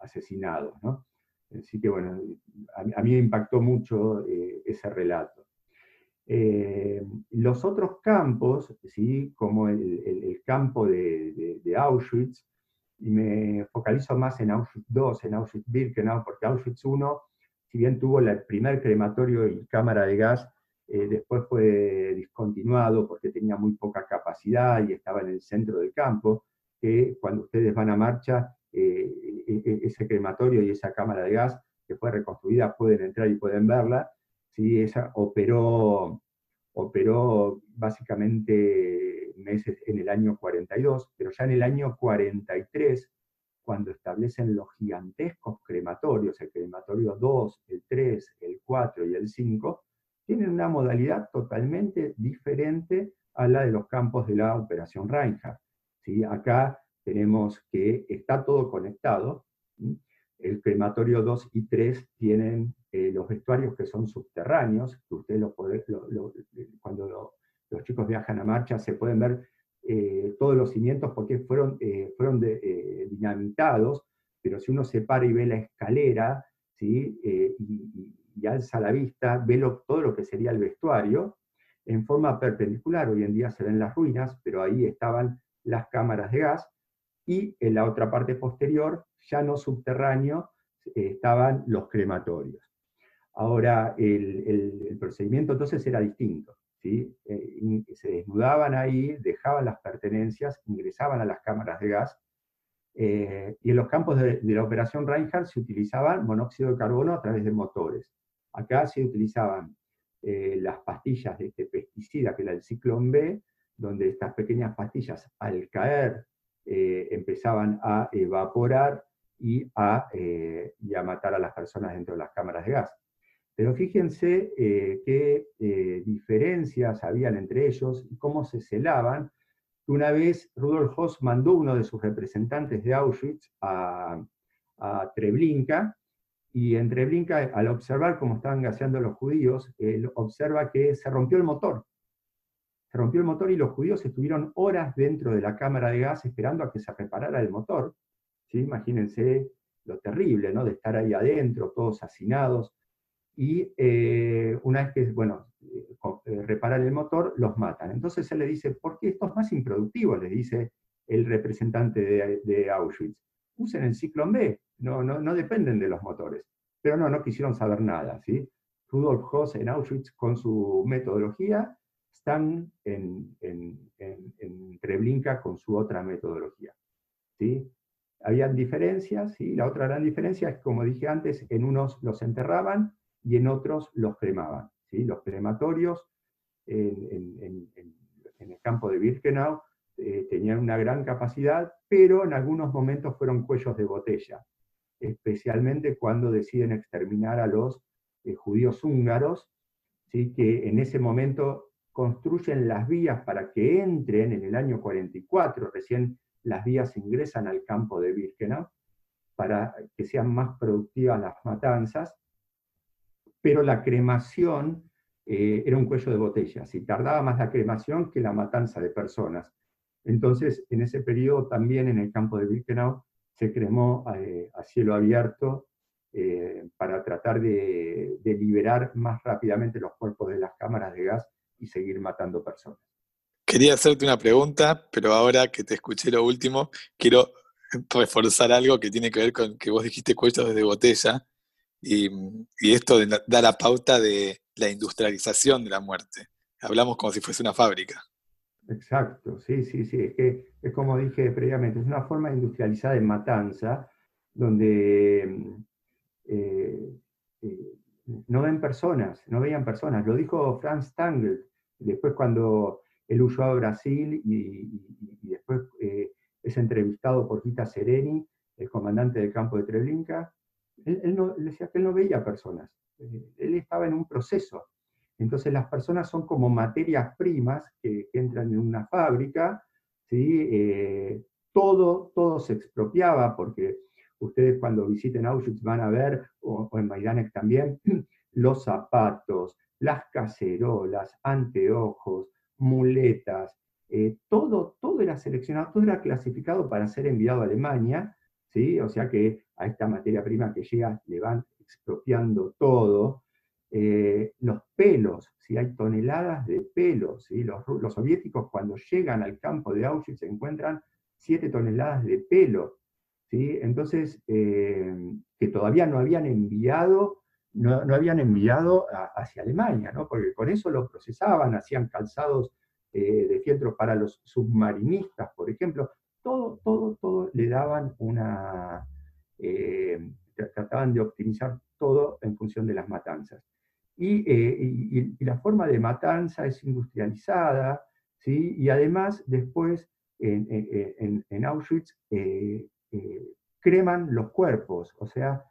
asesinados. Así que bueno, a, mí impactó mucho ese relato. Eh, los otros campos, ¿sí? como el, campo de, Auschwitz, me focalizo más en Auschwitz II, en Auschwitz-Birkenau, porque Auschwitz I, si bien tuvo el primer crematorio y cámara de gas, eh, después fue discontinuado porque tenía muy poca capacidad y estaba en el centro del campo, que cuando ustedes van a marcha, eh, e, e, ese crematorio y esa cámara de gas que fue reconstruida pueden entrar y pueden verla, ¿sí? esa operó, operó básicamente meses en el año 42, pero ya en el año 43, cuando establecen los gigantescos crematorios, el crematorio 2, el 3, el 4 y el 5, tienen una modalidad totalmente diferente a la de los campos de la Operación Reinhardt. ¿sí? Acá tenemos que está todo conectado, el crematorio 2 y 3 tienen eh, los vestuarios que son subterráneos, que ustedes lo cuando los chicos viajan a marcha se pueden ver eh, todos los cimientos porque fueron, eh, fueron dinamitados, pero si uno se para y ve la escalera ¿sí? y, alza la vista, ve todo lo que sería el vestuario en forma perpendicular. Hoy en día se ven las ruinas, pero ahí estaban las cámaras de gas, y en la otra parte posterior, ya no subterráneo, eh, estaban los crematorios. Ahora, el, procedimiento entonces era distinto. ¿sí? Eh, se desnudaban ahí, dejaban las pertenencias, ingresaban a las cámaras de gas, eh, y en los campos de, la operación Reinhardt se utilizaban monóxido de carbono a través de motores. Acá se utilizaban las pastillas de este pesticida, que era el ciclón B, donde estas pequeñas pastillas al caer eh, empezaban a evaporar y a, y a matar a las personas dentro de las cámaras de gas. Pero fíjense qué diferencias habían entre ellos y cómo se celaban. Una vez Rudolf Hoss mandó uno de sus representantes de Auschwitz a, a Treblinka, y en Treblinka, al observar cómo estaban gaseando los judíos, él observa que se rompió el motor. Rompió el motor y los judíos estuvieron horas dentro de la cámara de gas esperando a que se reparara el motor. ¿Sí? Imagínense lo terrible, ¿no? De estar ahí adentro, todos hacinados. Y eh, una vez que, bueno, eh, reparan el motor, los matan. Entonces él le dice, ¿por qué esto es más improductivo? Le dice el representante de, de Auschwitz. Usen el ciclón B, no, no, no dependen de los motores. Pero no, no quisieron saber nada. ¿sí? Rudolf Hoss en Auschwitz con su metodología, están en, en, en, Treblinka con su otra metodología. ¿sí? Habían diferencias, ¿sí? la otra gran diferencia es, como dije antes, en unos los enterraban y en otros los cremaban. ¿sí? Los crematorios en, el campo de Birkenau eh, tenían una gran capacidad, pero en algunos momentos fueron cuellos de botella especialmente cuando deciden exterminar a los eh, judíos húngaros, ¿sí? que en ese momento construyen las vías para que entren en el año 44, recién las vías ingresan al campo de Birkenau, para que sean más productivas las matanzas, pero la cremación eh, era un cuello de botella, si tardaba más la cremación que la matanza de personas. Entonces, en ese periodo también en el campo de Birkenau se cremó eh, a cielo abierto eh, para tratar de, liberar más rápidamente los cuerpos de las cámaras de gas y seguir matando personas. Quería hacerte una pregunta, pero ahora que te escuché lo último, quiero reforzar algo que tiene que ver con que vos dijiste cuellos de botella, y, y, esto da la pauta de la industrialización de la muerte. Hablamos como si fuese una fábrica. Exacto, sí, sí, sí. Es que es como dije previamente, es una forma industrializada de matanza donde eh, eh, no ven personas, no veían personas. Lo dijo Franz Tangl, después cuando él huyó a Brasil y, después eh, es entrevistado por Gita Sereni, el comandante del campo de Treblinka, él, no, decía que él no veía personas, él estaba en un proceso entonces las personas son como materias primas que, entran en una fábrica, ¿sí? Eh, todo, todo se expropiaba, porque ustedes cuando visiten Auschwitz van a ver, o, en Majdanek también, <clears throat> los zapatos, las cacerolas, anteojos, muletas, eh, todo, todo era seleccionado, todo era clasificado para ser enviado a Alemania, ¿sí? o sea que a esta materia prima que llega le van expropiando todo, eh, los pelos, si hay toneladas de pelos, los, soviéticos cuando llegan al campo de Auschwitz encuentran 7 toneladas de pelo, ¿sí? entonces eh, que todavía no habían enviado, no, habían enviado hacia Alemania, ¿no? porque con eso lo procesaban, hacían calzados eh, de fieltro para los submarinistas, por ejemplo, todo, todo, todo le daban una, trataban de optimizar todo en función de las matanzas. Eh, y, la forma de matanza es industrializada, ¿sí? y además después en, en, Auschwitz eh, eh, creman los cuerpos, o sea,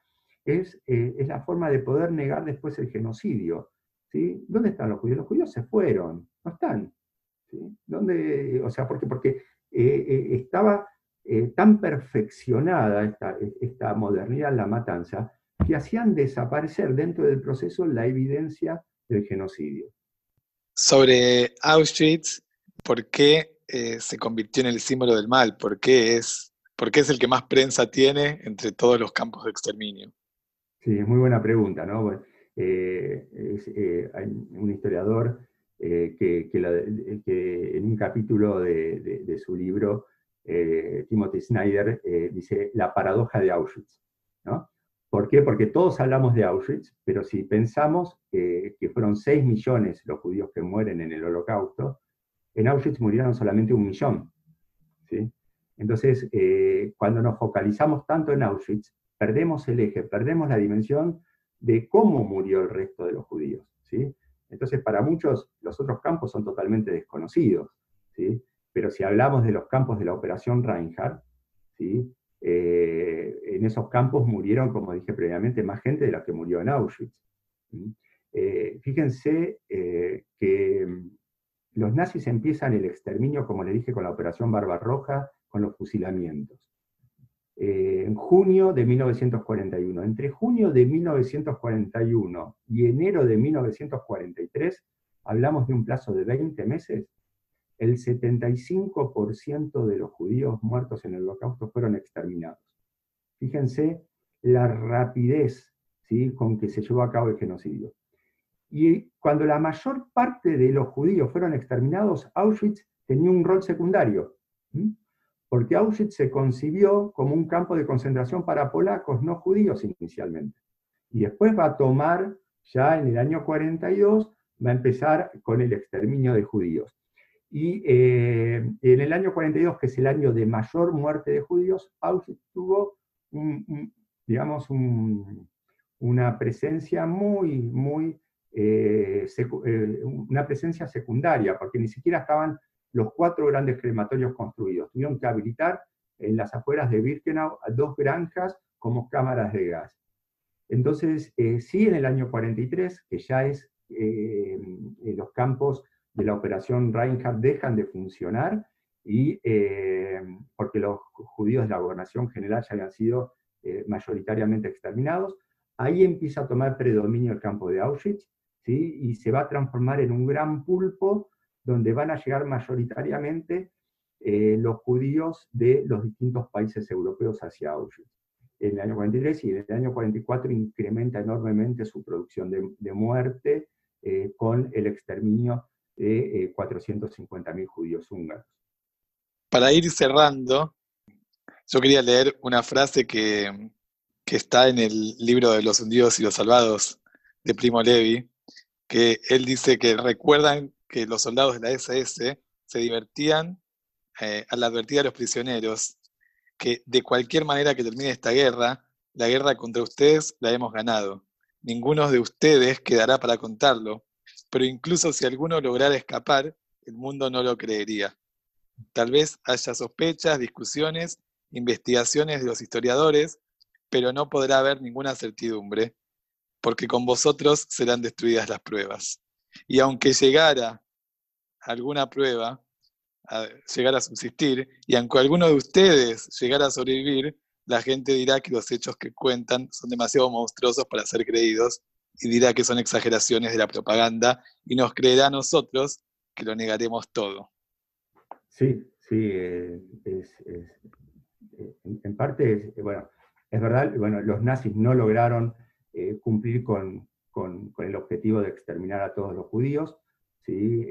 es, es, la forma de poder negar después el genocidio. ¿sí? ¿Dónde están los judíos? Los judíos se fueron, no están. ¿sí? ¿Dónde, o sea, porque, porque estaba tan perfeccionada esta, esta modernidad la matanza que hacían desaparecer dentro del proceso la evidencia del genocidio. Sobre Auschwitz, ¿por qué eh, se convirtió en el símbolo del mal? ¿Por qué, es, ¿Por qué es el que más prensa tiene entre todos los campos de exterminio? Sí, es muy buena pregunta, ¿no? Eh, eh, hay un historiador que, en un capítulo de, de su libro, Timothy Snyder, dice la paradoja de Auschwitz, ¿no? ¿Por qué? Porque todos hablamos de Auschwitz, pero si pensamos que fueron 6 millones los judíos que mueren en el holocausto, en Auschwitz murieron solamente un millón. ¿sí? Entonces, eh, cuando nos focalizamos tanto en Auschwitz, perdemos el eje, perdemos la dimensión de cómo murió el resto de los judíos. ¿sí? Entonces, para muchos, los otros campos son totalmente desconocidos, ¿sí? Pero si hablamos de los campos de la Operación Reinhardt, ¿sí? Eh, en esos campos murieron, como dije previamente, más gente de la que murió en Auschwitz. Eh, fíjense que mm, los nazis empiezan el exterminio, como les dije, con la Operación Barbarroja, con los fusilamientos. en junio de 1941. Entre junio de 1941 y enero de 1943, hablamos de un plazo de 20 meses, el 75% de los judíos muertos en el holocausto fueron exterminados. Fíjense la rapidez ¿sí? con que se llevó a cabo el genocidio. Y cuando la mayor parte de los judíos fueron exterminados, Auschwitz tenía un rol secundario, porque Auschwitz se concibió como un campo de concentración para polacos no judíos inicialmente. Y después va a tomar, ya en el año 42, va a empezar con el exterminio de judíos. Y eh, en el año 42, que es el año de mayor muerte de judíos, Auschwitz tuvo, digamos, una presencia muy, muy, eh, eh, una presencia secundaria, porque ni siquiera estaban los cuatro grandes crematorios construidos. Tuvieron que habilitar en las afueras de Birkenau dos granjas como cámaras de gas. Entonces, sí, en el año 43, que ya es los campos de la operación Reinhardt dejan de funcionar y eh, porque los judíos de la gobernación general ya habían sido eh, mayoritariamente exterminados. Ahí empieza a tomar predominio el campo de Auschwitz ¿sí? y se va a transformar en un gran pulpo donde van a llegar mayoritariamente eh, los judíos de los distintos países europeos hacia Auschwitz. En el año 43 y en el año 44 incrementa enormemente su producción de, muerte con el exterminio de 450.000 eh, judíos húngaros. Para ir cerrando, yo quería leer una frase que, que está en el libro de los hundidos y los salvados de Primo Levi, que él dice que recuerdan que los soldados de la SS se divertían eh, al advertir a los prisioneros que de cualquier manera que termine esta guerra, la guerra contra ustedes la hemos ganado. Ninguno de ustedes quedará para contarlo, pero incluso si alguno lograra escapar, el mundo no lo creería. Tal vez haya sospechas, discusiones, investigaciones de los historiadores, pero no podrá haber ninguna certidumbre, porque con vosotros serán destruidas las pruebas. Y aunque llegara alguna prueba, a, llegara a subsistir, y aunque alguno de ustedes llegara a sobrevivir, la gente dirá que los hechos que cuentan son demasiado monstruosos para ser creídos y dirá que son exageraciones de la propaganda y nos creerá a nosotros que lo negaremos todo. Sí, sí, eh, en parte, es, bueno, es verdad, bueno, los nazis no lograron eh, cumplir con, el objetivo de exterminar a todos los judíos, ¿sí?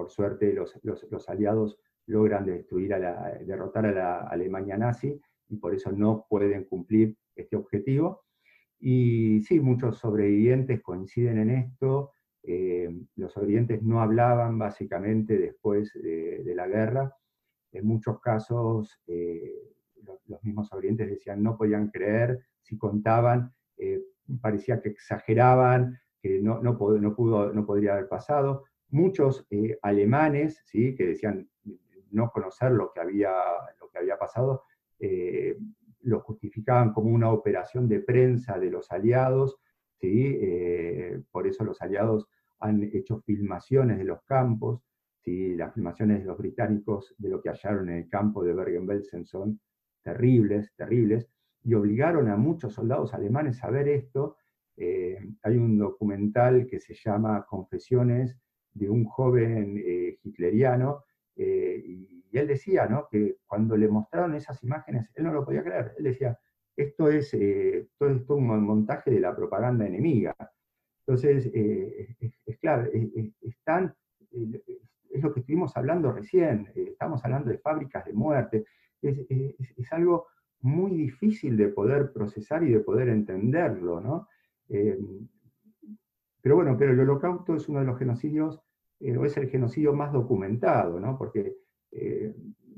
Por suerte los, aliados logran destruir a la, derrotar a la Alemania nazi y por eso no pueden cumplir este objetivo. Y sí, muchos sobrevivientes coinciden en esto. Eh, los sobrevivientes no hablaban básicamente después de, la guerra. En muchos casos, eh, los, mismos sobrevivientes decían no podían creer, si contaban, eh, parecía que exageraban, que no, no, no, pudo, no podría haber pasado. Muchos alemanes, ¿sí? que decían no conocer lo que había, lo que había pasado, lo justificaban como una operación de prensa de los aliados, ¿sí? Eh, por eso los aliados han hecho filmaciones de los campos, ¿sí? las filmaciones de los británicos de lo que hallaron en el campo de Bergen-Belsen son terribles, terribles, y obligaron a muchos soldados alemanes a ver esto. Eh, hay un documental que se llama Confesiones de un joven eh, hitleriano, y y él decía ¿no? que cuando le mostraron esas imágenes, él no lo podía creer. Él decía, esto es, eh, todo esto un montaje de la propaganda enemiga. Entonces, eh, es, claro, es, es, lo que estuvimos hablando recién, eh, estamos hablando de fábricas de muerte, es, algo muy difícil de poder procesar y de poder entenderlo, ¿no? Pero bueno, pero el holocausto es uno de los genocidios, o es el genocidio más documentado, ¿no? Porque eh,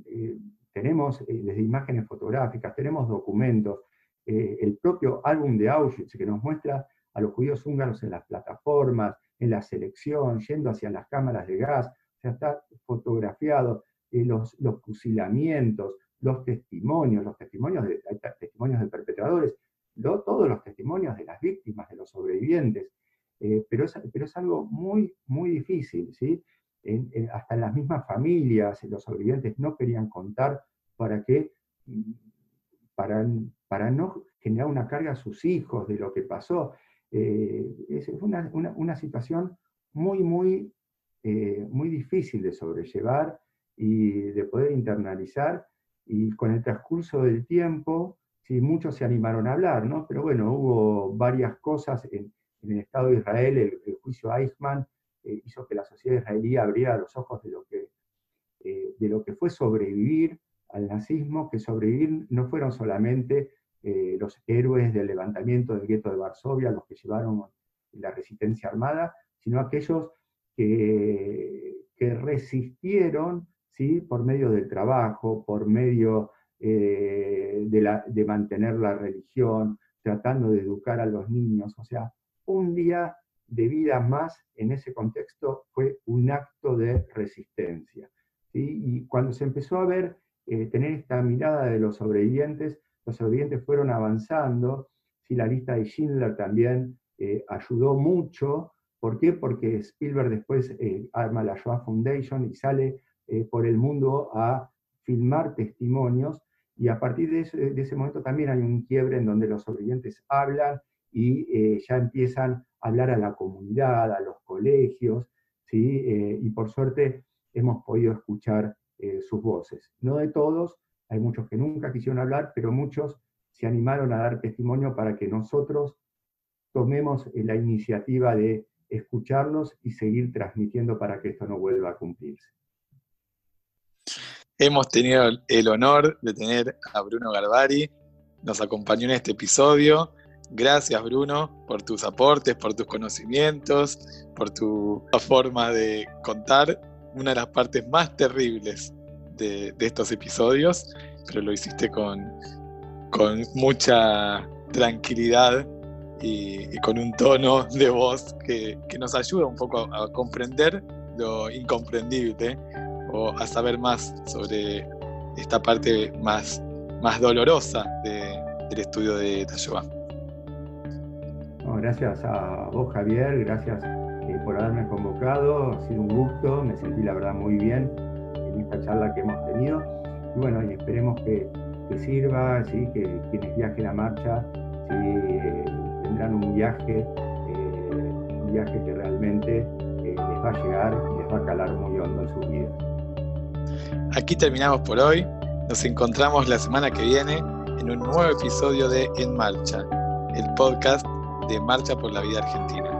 eh, tenemos eh, desde imágenes fotográficas, tenemos documentos, el propio álbum de Auschwitz que nos muestra a los judíos húngaros en las plataformas, en la selección, yendo hacia las cámaras de gas, o está fotografiado, eh, los, los fusilamientos, los testimonios, los testimonios de, testimonios de perpetradores, todos los testimonios de las víctimas, de los sobrevivientes, eh, pero, es, pero es algo muy, muy difícil, ¿sí? hasta las mismas familias, los sobrevivientes no querían contar para que, mm, para, para no generar una carga a sus hijos de lo que pasó. Eh, es una, una, situación muy, muy, eh, muy difícil de sobrellevar y de poder internalizar, y con el transcurso del tiempo, sí, muchos se animaron a hablar, ¿no? Pero bueno, hubo varias cosas en, el Estado de Israel, el, juicio Eichmann eh, hizo que la sociedad israelí abriera los ojos de lo que, de lo que fue sobrevivir al nazismo, que sobrevivir no fueron solamente eh, los héroes del levantamiento del gueto de Varsovia, los que llevaron la resistencia armada, sino aquellos que, que resistieron ¿sí? por medio del trabajo, por medio eh, de, la, de mantener la religión, tratando de educar a los niños. O sea, un día de vida más en ese contexto fue un acto de resistencia. Y cuando se empezó a ver eh, tener esta mirada de los sobrevivientes, los sobrevivientes fueron avanzando, si la lista de Schindler también eh, ayudó mucho, ¿por qué? Porque Spielberg después eh, arma la Shoah Foundation y sale por el mundo a filmar testimonios, y a partir de ese, momento también hay un quiebre en donde los sobrevivientes hablan y ya empiezan a hablar a la comunidad, a los colegios, ¿sí? y por suerte hemos podido escuchar eh, sus voces. No de todos, hay muchos que nunca quisieron hablar, pero muchos se animaron a dar testimonio para que nosotros tomemos eh, la iniciativa de escucharlos y seguir transmitiendo para que esto no vuelva a cumplirse. Hemos tenido el honor de tener a Bruno Garbari, nos acompañó en este episodio. Gracias Bruno por tus aportes, por tus conocimientos, por tu forma de contar una de las partes más terribles de, estos episodios, pero lo hiciste con, con mucha tranquilidad y, con un tono de voz que, nos ayuda un poco a, comprender lo incomprendible o a saber más sobre esta parte más, más dolorosa del estudio de Tayoba. Gracias a vos, Javier, gracias eh, por haberme convocado, ha sido un gusto, me sentí la verdad muy bien en esta charla que hemos tenido. Y bueno, esperemos que, sirva, ¿sí? que quienes viajen a marcha tendrán un viaje, eh, viaje que realmente eh, les va a llegar y les va a calar muy hondo en su vida. Aquí terminamos por hoy. Nos encontramos la semana que viene en un nuevo episodio de En Marcha, el podcast de Marcha por la Vida Argentina.